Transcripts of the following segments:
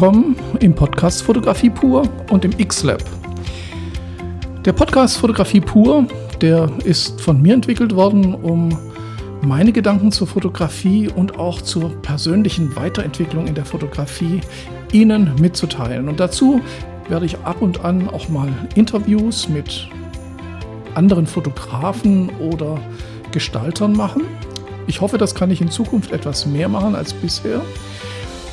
Willkommen im Podcast Fotografie pur und im X-Lab. Der Podcast Fotografie pur, der ist von mir entwickelt worden, um meine Gedanken zur Fotografie und auch zur persönlichen Weiterentwicklung in der Fotografie Ihnen mitzuteilen. Und dazu werde ich ab und an auch mal Interviews mit anderen Fotografen oder Gestaltern machen. Ich hoffe, das kann ich in Zukunft etwas mehr machen als bisher.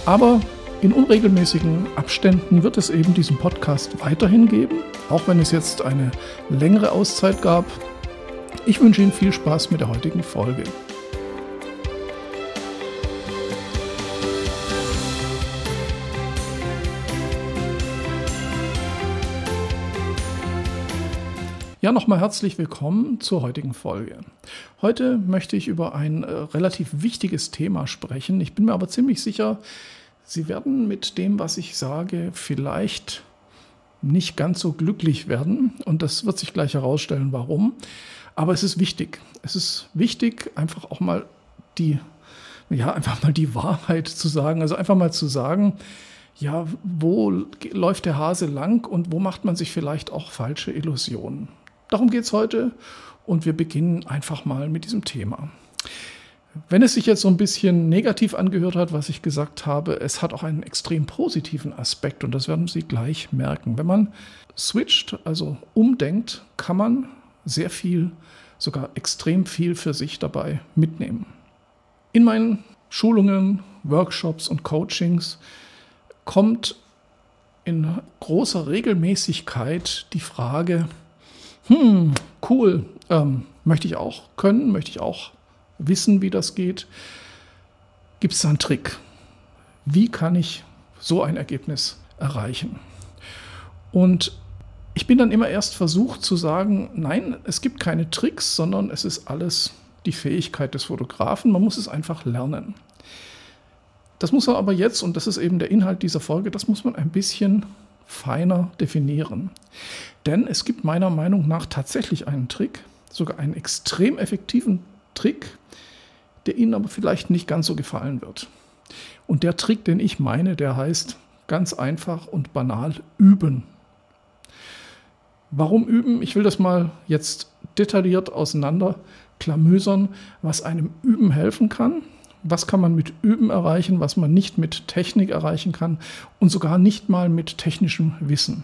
Aber in unregelmäßigen Abständen wird es eben diesen Podcast weiterhin geben, auch wenn es jetzt eine längere Auszeit gab. Ich wünsche Ihnen viel Spaß mit der heutigen Folge. Ja, nochmal herzlich willkommen zur heutigen Folge. Heute möchte ich über ein äh, relativ wichtiges Thema sprechen. Ich bin mir aber ziemlich sicher, Sie werden mit dem, was ich sage, vielleicht nicht ganz so glücklich werden. Und das wird sich gleich herausstellen, warum. Aber es ist wichtig. Es ist wichtig, einfach auch mal die, ja, einfach mal die Wahrheit zu sagen. Also einfach mal zu sagen, ja, wo läuft der Hase lang und wo macht man sich vielleicht auch falsche Illusionen. Darum geht es heute und wir beginnen einfach mal mit diesem Thema. Wenn es sich jetzt so ein bisschen negativ angehört hat, was ich gesagt habe, es hat auch einen extrem positiven Aspekt und das werden Sie gleich merken. Wenn man switcht, also umdenkt, kann man sehr viel, sogar extrem viel für sich dabei mitnehmen. In meinen Schulungen, Workshops und Coachings kommt in großer Regelmäßigkeit die Frage, hm, cool, ähm, möchte ich auch können, möchte ich auch wissen, wie das geht. Gibt es da einen Trick? Wie kann ich so ein Ergebnis erreichen? Und ich bin dann immer erst versucht zu sagen, nein, es gibt keine Tricks, sondern es ist alles die Fähigkeit des Fotografen. Man muss es einfach lernen. Das muss man aber jetzt, und das ist eben der Inhalt dieser Folge, das muss man ein bisschen feiner definieren. Denn es gibt meiner Meinung nach tatsächlich einen Trick, sogar einen extrem effektiven Trick, der Ihnen aber vielleicht nicht ganz so gefallen wird. Und der Trick, den ich meine, der heißt ganz einfach und banal üben. Warum üben? Ich will das mal jetzt detailliert auseinanderklamüsern, was einem Üben helfen kann. Was kann man mit Üben erreichen, was man nicht mit Technik erreichen kann und sogar nicht mal mit technischem Wissen.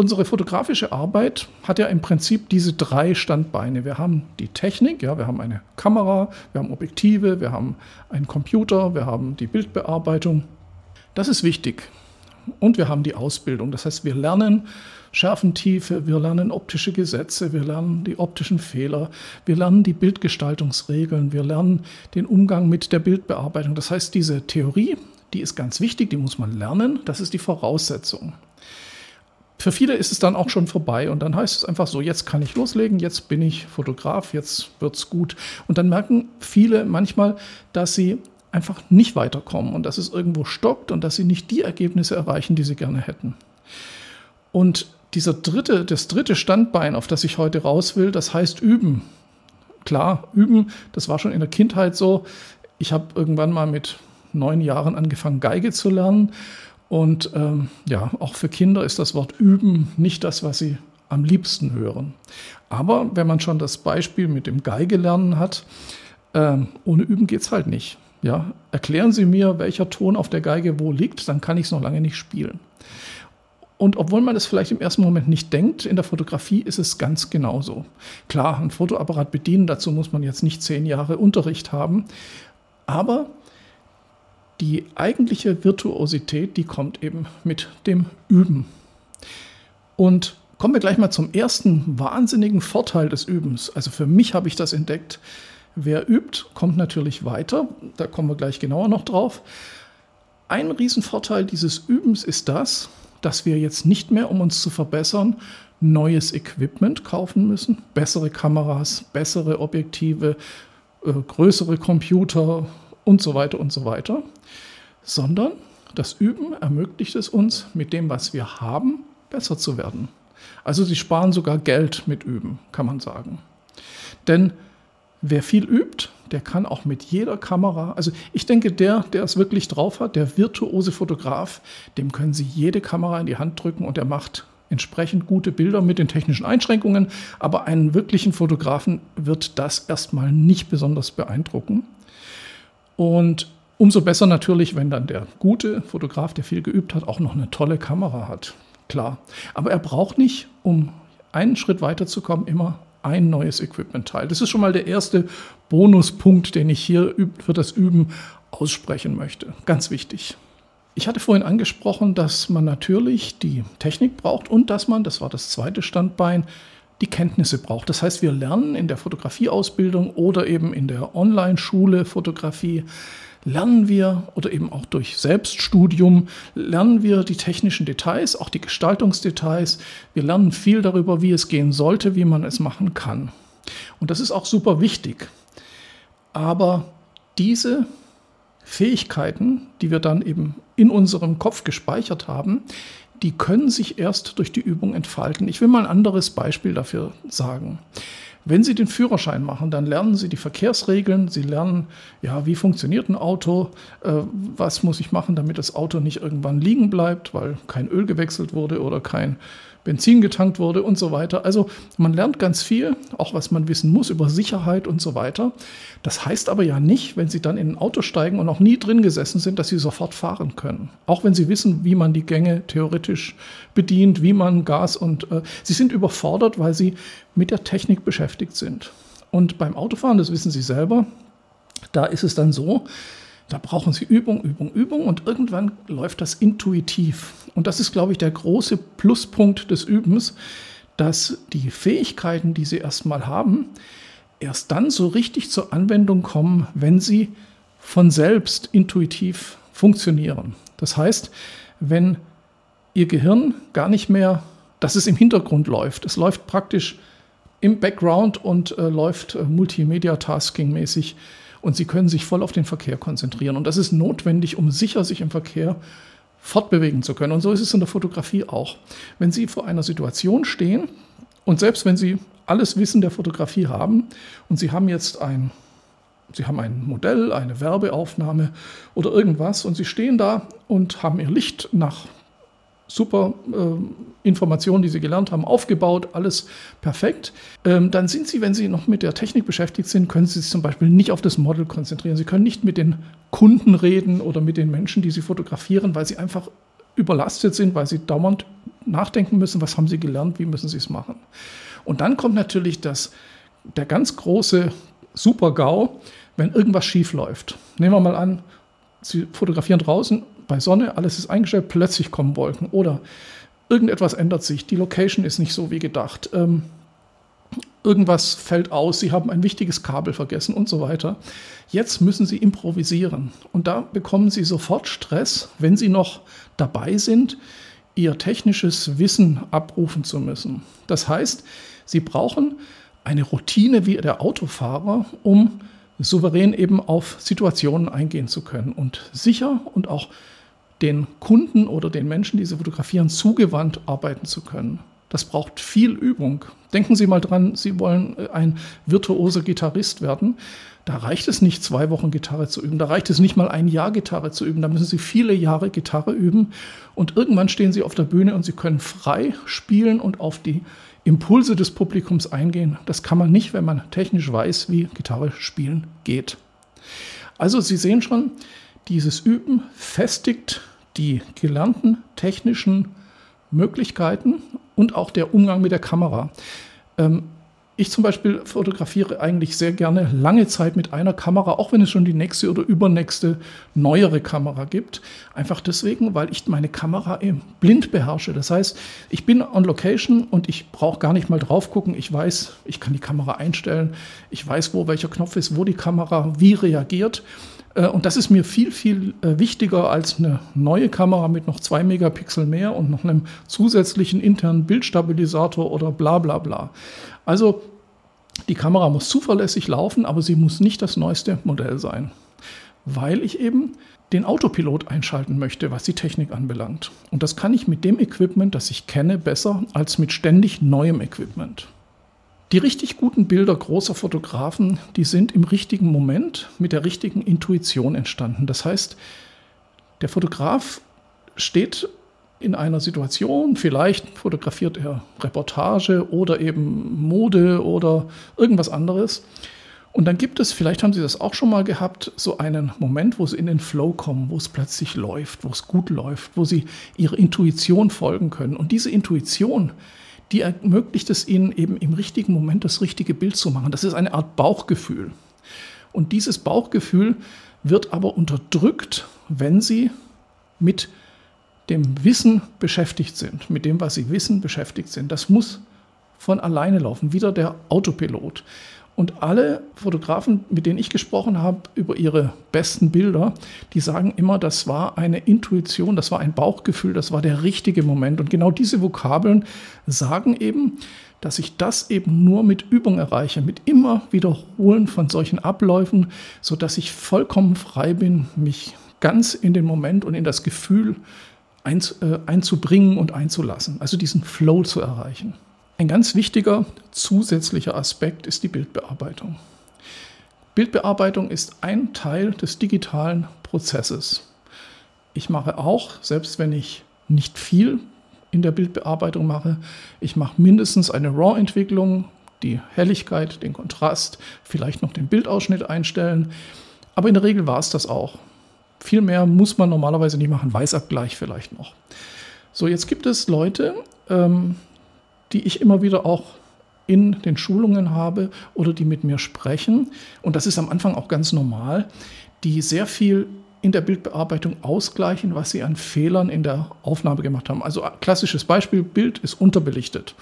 Unsere fotografische Arbeit hat ja im Prinzip diese drei Standbeine. Wir haben die Technik, ja, wir haben eine Kamera, wir haben Objektive, wir haben einen Computer, wir haben die Bildbearbeitung. Das ist wichtig. Und wir haben die Ausbildung. Das heißt, wir lernen Schärfentiefe, wir lernen optische Gesetze, wir lernen die optischen Fehler, wir lernen die Bildgestaltungsregeln, wir lernen den Umgang mit der Bildbearbeitung. Das heißt, diese Theorie, die ist ganz wichtig, die muss man lernen, das ist die Voraussetzung für viele ist es dann auch schon vorbei und dann heißt es einfach so, jetzt kann ich loslegen, jetzt bin ich Fotograf, jetzt wird es gut. Und dann merken viele manchmal, dass sie einfach nicht weiterkommen und dass es irgendwo stockt und dass sie nicht die Ergebnisse erreichen, die sie gerne hätten. Und dieser dritte, das dritte Standbein, auf das ich heute raus will, das heißt üben. Klar, üben, das war schon in der Kindheit so. Ich habe irgendwann mal mit neun Jahren angefangen, Geige zu lernen und ähm, ja, auch für Kinder ist das Wort üben nicht das, was sie am liebsten hören. Aber wenn man schon das Beispiel mit dem Geige lernen hat, ähm, ohne Üben geht es halt nicht. Ja, erklären Sie mir, welcher Ton auf der Geige wo liegt, dann kann ich es noch lange nicht spielen. Und obwohl man das vielleicht im ersten Moment nicht denkt, in der Fotografie ist es ganz genauso. Klar, ein Fotoapparat bedienen, dazu muss man jetzt nicht zehn Jahre Unterricht haben. Aber die eigentliche Virtuosität, die kommt eben mit dem Üben. Und kommen wir gleich mal zum ersten wahnsinnigen Vorteil des Übens. Also für mich habe ich das entdeckt. Wer übt, kommt natürlich weiter. Da kommen wir gleich genauer noch drauf. Ein Riesenvorteil dieses Übens ist das, dass wir jetzt nicht mehr, um uns zu verbessern, neues Equipment kaufen müssen. Bessere Kameras, bessere Objektive, äh, größere Computer und so weiter und so weiter, sondern das Üben ermöglicht es uns, mit dem, was wir haben, besser zu werden. Also sie sparen sogar Geld mit Üben, kann man sagen. Denn wer viel übt, der kann auch mit jeder Kamera, also ich denke, der, der es wirklich drauf hat, der virtuose Fotograf, dem können Sie jede Kamera in die Hand drücken und er macht entsprechend gute Bilder mit den technischen Einschränkungen, aber einen wirklichen Fotografen wird das erstmal nicht besonders beeindrucken. Und umso besser natürlich, wenn dann der gute Fotograf, der viel geübt hat, auch noch eine tolle Kamera hat. Klar. Aber er braucht nicht, um einen Schritt weiterzukommen, immer ein neues Equipment-Teil. Das ist schon mal der erste Bonuspunkt, den ich hier für das Üben aussprechen möchte. Ganz wichtig. Ich hatte vorhin angesprochen, dass man natürlich die Technik braucht und dass man, das war das zweite Standbein, die Kenntnisse braucht. Das heißt, wir lernen in der Fotografieausbildung oder eben in der Online-Schule Fotografie, lernen wir oder eben auch durch Selbststudium, lernen wir die technischen Details, auch die Gestaltungsdetails. Wir lernen viel darüber, wie es gehen sollte, wie man es machen kann. Und das ist auch super wichtig. Aber diese Fähigkeiten, die wir dann eben in unserem Kopf gespeichert haben, die können sich erst durch die Übung entfalten. Ich will mal ein anderes Beispiel dafür sagen. Wenn Sie den Führerschein machen, dann lernen Sie die Verkehrsregeln, Sie lernen, ja, wie funktioniert ein Auto, äh, was muss ich machen, damit das Auto nicht irgendwann liegen bleibt, weil kein Öl gewechselt wurde oder kein Benzin getankt wurde und so weiter. Also man lernt ganz viel, auch was man wissen muss über Sicherheit und so weiter. Das heißt aber ja nicht, wenn Sie dann in ein Auto steigen und noch nie drin gesessen sind, dass Sie sofort fahren können. Auch wenn Sie wissen, wie man die Gänge theoretisch bedient, wie man Gas und äh, Sie sind überfordert, weil Sie mit der Technik beschäftigt sind. Und beim Autofahren, das wissen Sie selber, da ist es dann so, da brauchen Sie Übung, Übung, Übung und irgendwann läuft das intuitiv. Und das ist, glaube ich, der große Pluspunkt des Übens, dass die Fähigkeiten, die Sie erstmal haben, erst dann so richtig zur Anwendung kommen, wenn sie von selbst intuitiv funktionieren. Das heißt, wenn Ihr Gehirn gar nicht mehr, dass es im Hintergrund läuft, es läuft praktisch im Background und äh, läuft äh, Multimedia-Tasking-mäßig und Sie können sich voll auf den Verkehr konzentrieren. Und das ist notwendig, um sicher sich im Verkehr fortbewegen zu können. Und so ist es in der Fotografie auch. Wenn Sie vor einer Situation stehen und selbst wenn Sie alles Wissen der Fotografie haben und Sie haben jetzt ein, Sie haben ein Modell, eine Werbeaufnahme oder irgendwas und Sie stehen da und haben Ihr Licht nach super äh, Informationen, die Sie gelernt haben, aufgebaut, alles perfekt. Ähm, dann sind Sie, wenn Sie noch mit der Technik beschäftigt sind, können Sie sich zum Beispiel nicht auf das Model konzentrieren. Sie können nicht mit den Kunden reden oder mit den Menschen, die Sie fotografieren, weil Sie einfach überlastet sind, weil Sie dauernd nachdenken müssen, was haben Sie gelernt, wie müssen Sie es machen. Und dann kommt natürlich das, der ganz große Super-GAU, wenn irgendwas schief läuft. Nehmen wir mal an, Sie fotografieren draußen, bei Sonne, alles ist eingestellt, plötzlich kommen Wolken oder irgendetwas ändert sich, die Location ist nicht so wie gedacht, ähm, irgendwas fällt aus, Sie haben ein wichtiges Kabel vergessen und so weiter. Jetzt müssen Sie improvisieren und da bekommen Sie sofort Stress, wenn Sie noch dabei sind, Ihr technisches Wissen abrufen zu müssen. Das heißt, Sie brauchen eine Routine wie der Autofahrer, um souverän eben auf Situationen eingehen zu können und sicher und auch den Kunden oder den Menschen, die sie fotografieren, zugewandt arbeiten zu können. Das braucht viel Übung. Denken Sie mal dran, Sie wollen äh, ein virtuoser Gitarrist werden. Da reicht es nicht, zwei Wochen Gitarre zu üben. Da reicht es nicht mal ein Jahr Gitarre zu üben. Da müssen Sie viele Jahre Gitarre üben. Und irgendwann stehen Sie auf der Bühne und Sie können frei spielen und auf die Impulse des Publikums eingehen. Das kann man nicht, wenn man technisch weiß, wie Gitarre spielen geht. Also Sie sehen schon, dieses Üben festigt die gelernten technischen Möglichkeiten und auch der Umgang mit der Kamera. Ähm, ich zum Beispiel fotografiere eigentlich sehr gerne lange Zeit mit einer Kamera, auch wenn es schon die nächste oder übernächste neuere Kamera gibt. Einfach deswegen, weil ich meine Kamera blind beherrsche. Das heißt, ich bin on Location und ich brauche gar nicht mal drauf gucken. Ich weiß, ich kann die Kamera einstellen. Ich weiß, wo welcher Knopf ist, wo die Kamera wie reagiert. Äh, und das ist mir viel, viel äh, wichtiger als eine neue Kamera mit noch zwei Megapixel mehr und noch einem zusätzlichen internen Bildstabilisator oder bla bla bla. Also die Kamera muss zuverlässig laufen, aber sie muss nicht das neueste Modell sein, weil ich eben den Autopilot einschalten möchte, was die Technik anbelangt. Und das kann ich mit dem Equipment, das ich kenne, besser als mit ständig neuem Equipment. Die richtig guten Bilder großer Fotografen, die sind im richtigen Moment mit der richtigen Intuition entstanden. Das heißt, der Fotograf steht in einer Situation, vielleicht fotografiert er Reportage oder eben Mode oder irgendwas anderes. Und dann gibt es, vielleicht haben Sie das auch schon mal gehabt, so einen Moment, wo Sie in den Flow kommen, wo es plötzlich läuft, wo es gut läuft, wo Sie Ihrer Intuition folgen können. Und diese Intuition, die ermöglicht es Ihnen eben im richtigen Moment das richtige Bild zu machen. Das ist eine Art Bauchgefühl. Und dieses Bauchgefühl wird aber unterdrückt, wenn Sie mit dem Wissen beschäftigt sind, mit dem, was Sie wissen, beschäftigt sind. Das muss von alleine laufen, wieder der Autopilot. Und alle Fotografen, mit denen ich gesprochen habe über ihre besten Bilder, die sagen immer, das war eine Intuition, das war ein Bauchgefühl, das war der richtige Moment. Und genau diese Vokabeln sagen eben, dass ich das eben nur mit Übung erreiche, mit immer Wiederholen von solchen Abläufen, sodass ich vollkommen frei bin, mich ganz in den Moment und in das Gefühl äh, einzubringen und einzulassen, also diesen Flow zu erreichen. Ein ganz wichtiger zusätzlicher Aspekt ist die Bildbearbeitung. Bildbearbeitung ist ein Teil des digitalen Prozesses. Ich mache auch, selbst wenn ich nicht viel in der Bildbearbeitung mache, ich mache mindestens eine RAW-Entwicklung, die Helligkeit, den Kontrast, vielleicht noch den Bildausschnitt einstellen. Aber in der Regel war es das auch. Viel mehr muss man normalerweise nicht machen, Weißabgleich vielleicht noch. So, jetzt gibt es Leute, ähm, die ich immer wieder auch in den Schulungen habe oder die mit mir sprechen. Und das ist am Anfang auch ganz normal, die sehr viel in der Bildbearbeitung ausgleichen, was sie an Fehlern in der Aufnahme gemacht haben. Also klassisches Beispiel, Bild ist unterbelichtet.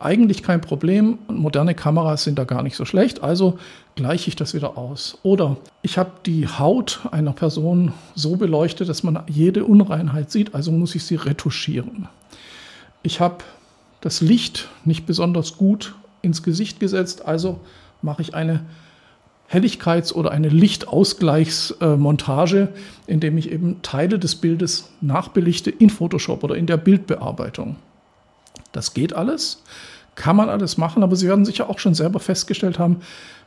Eigentlich kein Problem, moderne Kameras sind da gar nicht so schlecht, also gleiche ich das wieder aus. Oder ich habe die Haut einer Person so beleuchtet, dass man jede Unreinheit sieht, also muss ich sie retuschieren. Ich habe das Licht nicht besonders gut ins Gesicht gesetzt, also mache ich eine Helligkeits- oder eine Lichtausgleichsmontage, indem ich eben Teile des Bildes nachbelichte in Photoshop oder in der Bildbearbeitung. Das geht alles, kann man alles machen, aber Sie werden sicher auch schon selber festgestellt haben,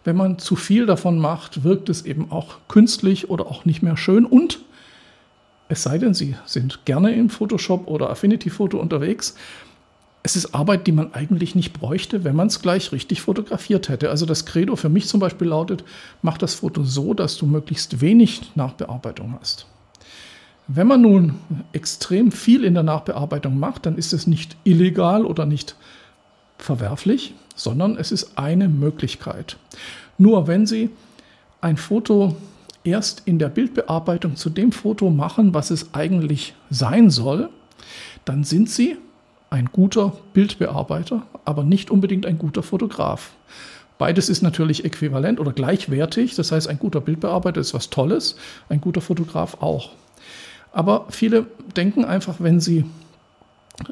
wenn man zu viel davon macht, wirkt es eben auch künstlich oder auch nicht mehr schön und es sei denn, Sie sind gerne im Photoshop oder Affinity Photo unterwegs, es ist Arbeit, die man eigentlich nicht bräuchte, wenn man es gleich richtig fotografiert hätte. Also das Credo für mich zum Beispiel lautet, mach das Foto so, dass du möglichst wenig Nachbearbeitung hast. Wenn man nun extrem viel in der Nachbearbeitung macht, dann ist es nicht illegal oder nicht verwerflich, sondern es ist eine Möglichkeit. Nur wenn Sie ein Foto erst in der Bildbearbeitung zu dem Foto machen, was es eigentlich sein soll, dann sind Sie ein guter Bildbearbeiter, aber nicht unbedingt ein guter Fotograf. Beides ist natürlich äquivalent oder gleichwertig. Das heißt, ein guter Bildbearbeiter ist was Tolles, ein guter Fotograf auch. Aber viele denken einfach, wenn sie,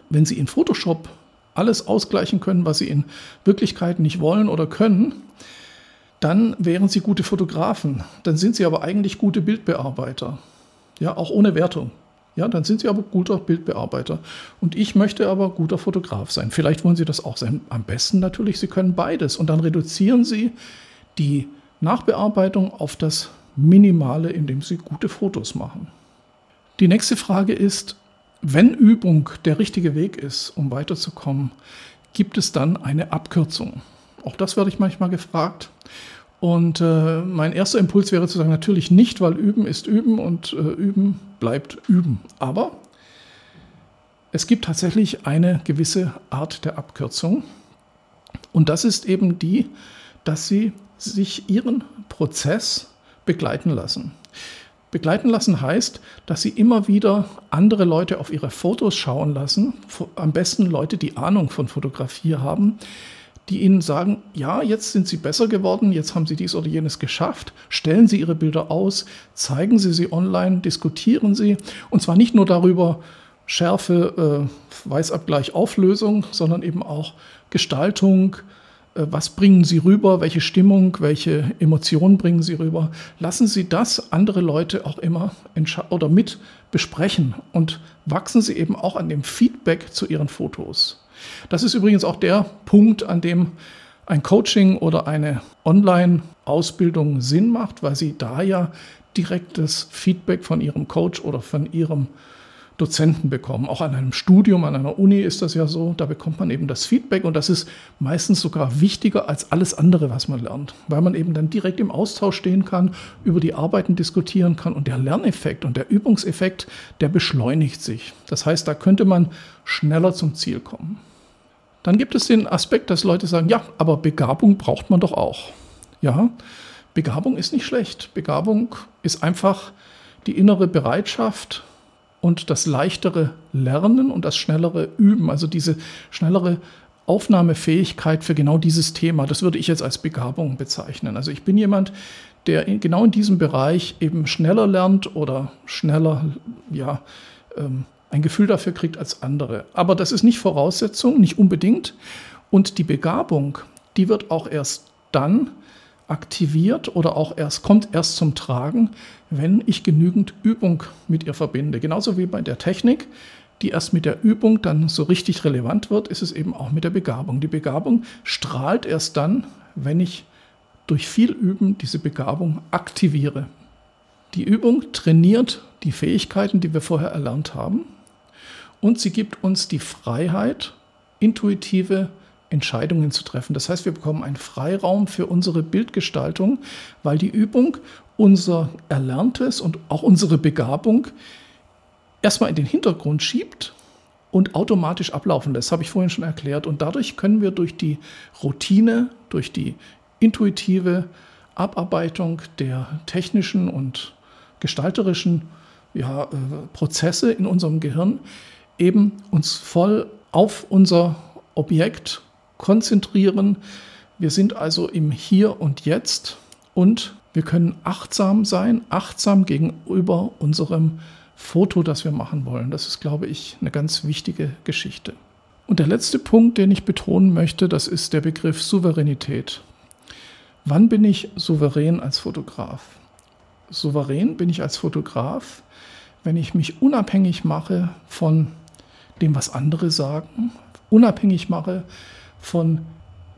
wenn sie in Photoshop alles ausgleichen können, was sie in Wirklichkeit nicht wollen oder können, dann wären sie gute Fotografen. Dann sind sie aber eigentlich gute Bildbearbeiter. Ja, auch ohne Wertung. Ja, dann sind Sie aber guter Bildbearbeiter. Und ich möchte aber guter Fotograf sein. Vielleicht wollen Sie das auch sein. Am besten natürlich, Sie können beides. Und dann reduzieren Sie die Nachbearbeitung auf das Minimale, indem Sie gute Fotos machen. Die nächste Frage ist, wenn Übung der richtige Weg ist, um weiterzukommen, gibt es dann eine Abkürzung? Auch das werde ich manchmal gefragt. Und äh, mein erster Impuls wäre zu sagen, natürlich nicht, weil Üben ist Üben und äh, Üben bleibt Üben. Aber es gibt tatsächlich eine gewisse Art der Abkürzung. Und das ist eben die, dass Sie sich Ihren Prozess begleiten lassen. Begleiten lassen heißt, dass Sie immer wieder andere Leute auf Ihre Fotos schauen lassen, am besten Leute, die Ahnung von Fotografie haben, die Ihnen sagen, ja, jetzt sind Sie besser geworden, jetzt haben Sie dies oder jenes geschafft, stellen Sie Ihre Bilder aus, zeigen Sie sie online, diskutieren Sie. Und zwar nicht nur darüber, Schärfe, äh, Weißabgleich, Auflösung, sondern eben auch Gestaltung, was bringen Sie rüber, welche Stimmung, welche Emotionen bringen Sie rüber. Lassen Sie das andere Leute auch immer oder mit besprechen und wachsen Sie eben auch an dem Feedback zu Ihren Fotos. Das ist übrigens auch der Punkt, an dem ein Coaching oder eine Online-Ausbildung Sinn macht, weil Sie da ja direktes Feedback von Ihrem Coach oder von Ihrem Dozenten bekommen. Auch an einem Studium, an einer Uni ist das ja so. Da bekommt man eben das Feedback und das ist meistens sogar wichtiger als alles andere, was man lernt, weil man eben dann direkt im Austausch stehen kann, über die Arbeiten diskutieren kann und der Lerneffekt und der Übungseffekt, der beschleunigt sich. Das heißt, da könnte man schneller zum Ziel kommen. Dann gibt es den Aspekt, dass Leute sagen, ja, aber Begabung braucht man doch auch. Ja, Begabung ist nicht schlecht. Begabung ist einfach die innere Bereitschaft, und das leichtere Lernen und das schnellere Üben, also diese schnellere Aufnahmefähigkeit für genau dieses Thema, das würde ich jetzt als Begabung bezeichnen. Also ich bin jemand, der in, genau in diesem Bereich eben schneller lernt oder schneller ja, ähm, ein Gefühl dafür kriegt als andere. Aber das ist nicht Voraussetzung, nicht unbedingt. Und die Begabung, die wird auch erst dann aktiviert oder auch erst kommt erst zum Tragen, wenn ich genügend Übung mit ihr verbinde. Genauso wie bei der Technik, die erst mit der Übung dann so richtig relevant wird, ist es eben auch mit der Begabung. Die Begabung strahlt erst dann, wenn ich durch viel Üben diese Begabung aktiviere. Die Übung trainiert die Fähigkeiten, die wir vorher erlernt haben, und sie gibt uns die Freiheit, intuitive Entscheidungen zu treffen. Das heißt, wir bekommen einen Freiraum für unsere Bildgestaltung, weil die Übung unser Erlerntes und auch unsere Begabung erstmal in den Hintergrund schiebt und automatisch ablaufen lässt. Das habe ich vorhin schon erklärt. Und dadurch können wir durch die Routine, durch die intuitive Abarbeitung der technischen und gestalterischen ja, äh, Prozesse in unserem Gehirn eben uns voll auf unser Objekt konzentrieren. Wir sind also im Hier und Jetzt und wir können achtsam sein, achtsam gegenüber unserem Foto, das wir machen wollen. Das ist, glaube ich, eine ganz wichtige Geschichte. Und der letzte Punkt, den ich betonen möchte, das ist der Begriff Souveränität. Wann bin ich souverän als Fotograf? Souverän bin ich als Fotograf, wenn ich mich unabhängig mache von dem, was andere sagen, unabhängig mache von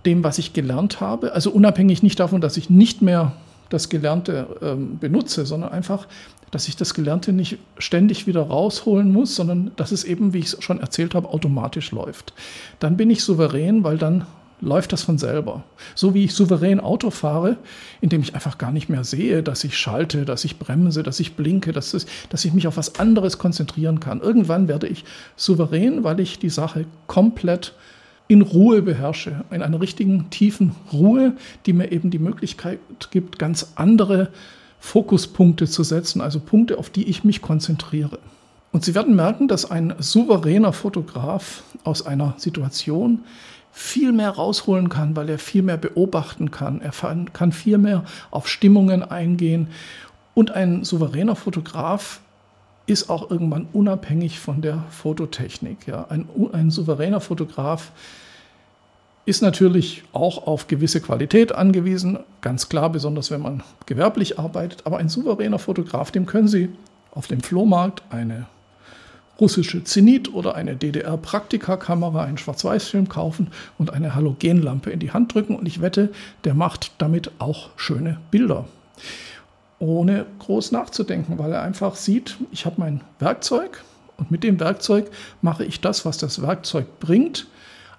dem, was ich gelernt habe. Also unabhängig nicht davon, dass ich nicht mehr das Gelernte ähm, benutze, sondern einfach, dass ich das Gelernte nicht ständig wieder rausholen muss, sondern dass es eben, wie ich es schon erzählt habe, automatisch läuft. Dann bin ich souverän, weil dann läuft das von selber. So wie ich souverän Auto fahre, indem ich einfach gar nicht mehr sehe, dass ich schalte, dass ich bremse, dass ich blinke, dass, es, dass ich mich auf was anderes konzentrieren kann. Irgendwann werde ich souverän, weil ich die Sache komplett in Ruhe beherrsche, in einer richtigen tiefen Ruhe, die mir eben die Möglichkeit gibt, ganz andere Fokuspunkte zu setzen, also Punkte, auf die ich mich konzentriere. Und Sie werden merken, dass ein souveräner Fotograf aus einer Situation viel mehr rausholen kann, weil er viel mehr beobachten kann. Er kann viel mehr auf Stimmungen eingehen. Und ein souveräner Fotograf ist auch irgendwann unabhängig von der Fototechnik. Ja. Ein, ein souveräner Fotograf ist natürlich auch auf gewisse Qualität angewiesen, ganz klar, besonders wenn man gewerblich arbeitet. Aber ein souveräner Fotograf, dem können Sie auf dem Flohmarkt eine russische Zenit oder eine DDR-Praktika-Kamera, einen Schwarz-Weiß-Film kaufen und eine Halogenlampe in die Hand drücken. Und ich wette, der macht damit auch schöne Bilder ohne groß nachzudenken, weil er einfach sieht, ich habe mein Werkzeug und mit dem Werkzeug mache ich das, was das Werkzeug bringt,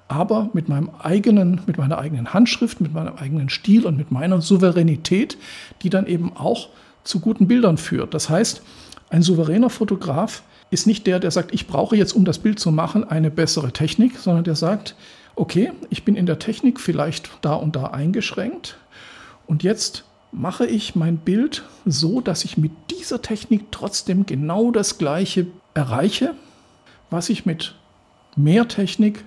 aber mit meinem eigenen, mit meiner eigenen Handschrift, mit meinem eigenen Stil und mit meiner Souveränität, die dann eben auch zu guten Bildern führt. Das heißt, ein souveräner Fotograf ist nicht der, der sagt, ich brauche jetzt, um das Bild zu machen, eine bessere Technik, sondern der sagt, okay, ich bin in der Technik vielleicht da und da eingeschränkt und jetzt mache ich mein Bild so, dass ich mit dieser Technik trotzdem genau das gleiche erreiche, was ich mit mehr Technik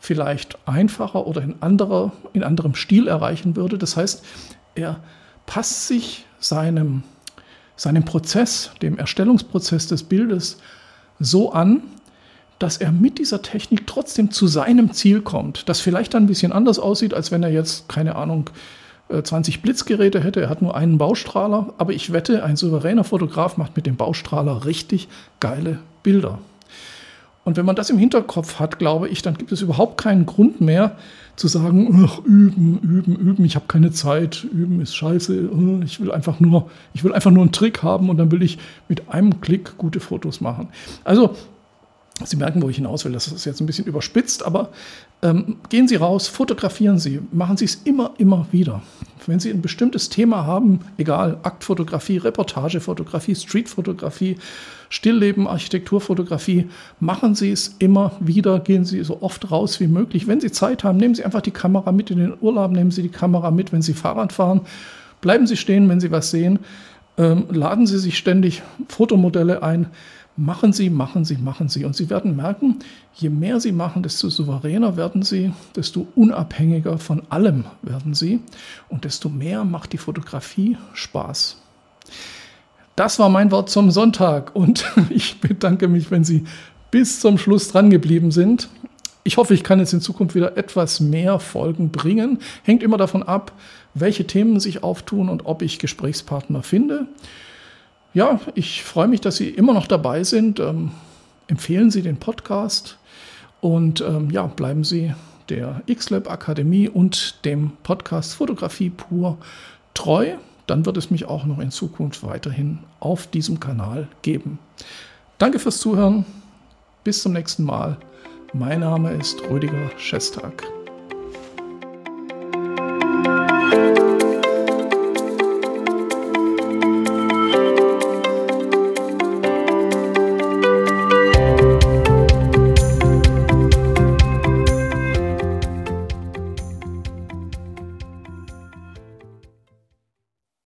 vielleicht einfacher oder in, anderer, in anderem Stil erreichen würde. Das heißt, er passt sich seinem, seinem Prozess, dem Erstellungsprozess des Bildes so an, dass er mit dieser Technik trotzdem zu seinem Ziel kommt, das vielleicht dann ein bisschen anders aussieht, als wenn er jetzt, keine Ahnung, 20 äh, Blitzgeräte hätte. Er hat nur einen Baustrahler, aber ich wette, ein souveräner Fotograf macht mit dem Baustrahler richtig geile Bilder. Und wenn man das im Hinterkopf hat, glaube ich, dann gibt es überhaupt keinen Grund mehr zu sagen, ach, üben, üben, üben, ich habe keine Zeit, üben ist scheiße, äh, ich will einfach nur, ich will einfach nur einen Trick haben und dann will ich mit einem Klick gute Fotos machen. Also Sie merken, wo ich hinaus will. Das ist jetzt ein bisschen überspitzt, aber ähm, gehen Sie raus, fotografieren Sie, machen Sie es immer, immer wieder. Wenn Sie ein bestimmtes Thema haben, egal, Aktfotografie, Reportagefotografie, Streetfotografie, Stillleben, Architekturfotografie, machen Sie es immer wieder, gehen Sie so oft raus wie möglich. Wenn Sie Zeit haben, nehmen Sie einfach die Kamera mit in den Urlaub, nehmen Sie die Kamera mit, wenn Sie Fahrrad fahren, bleiben Sie stehen, wenn Sie was sehen, ähm, laden Sie sich ständig Fotomodelle ein Machen Sie, machen Sie, machen Sie. Und Sie werden merken, je mehr Sie machen, desto souveräner werden Sie, desto unabhängiger von allem werden Sie und desto mehr macht die Fotografie Spaß. Das war mein Wort zum Sonntag und ich bedanke mich, wenn Sie bis zum Schluss dran geblieben sind. Ich hoffe, ich kann jetzt in Zukunft wieder etwas mehr Folgen bringen. Hängt immer davon ab, welche Themen sich auftun und ob ich Gesprächspartner finde ja, ich freue mich, dass Sie immer noch dabei sind. Ähm, empfehlen Sie den Podcast und ähm, ja, bleiben Sie der XLab Akademie und dem Podcast Fotografie pur treu. Dann wird es mich auch noch in Zukunft weiterhin auf diesem Kanal geben. Danke fürs Zuhören. Bis zum nächsten Mal. Mein Name ist Rüdiger Schestag.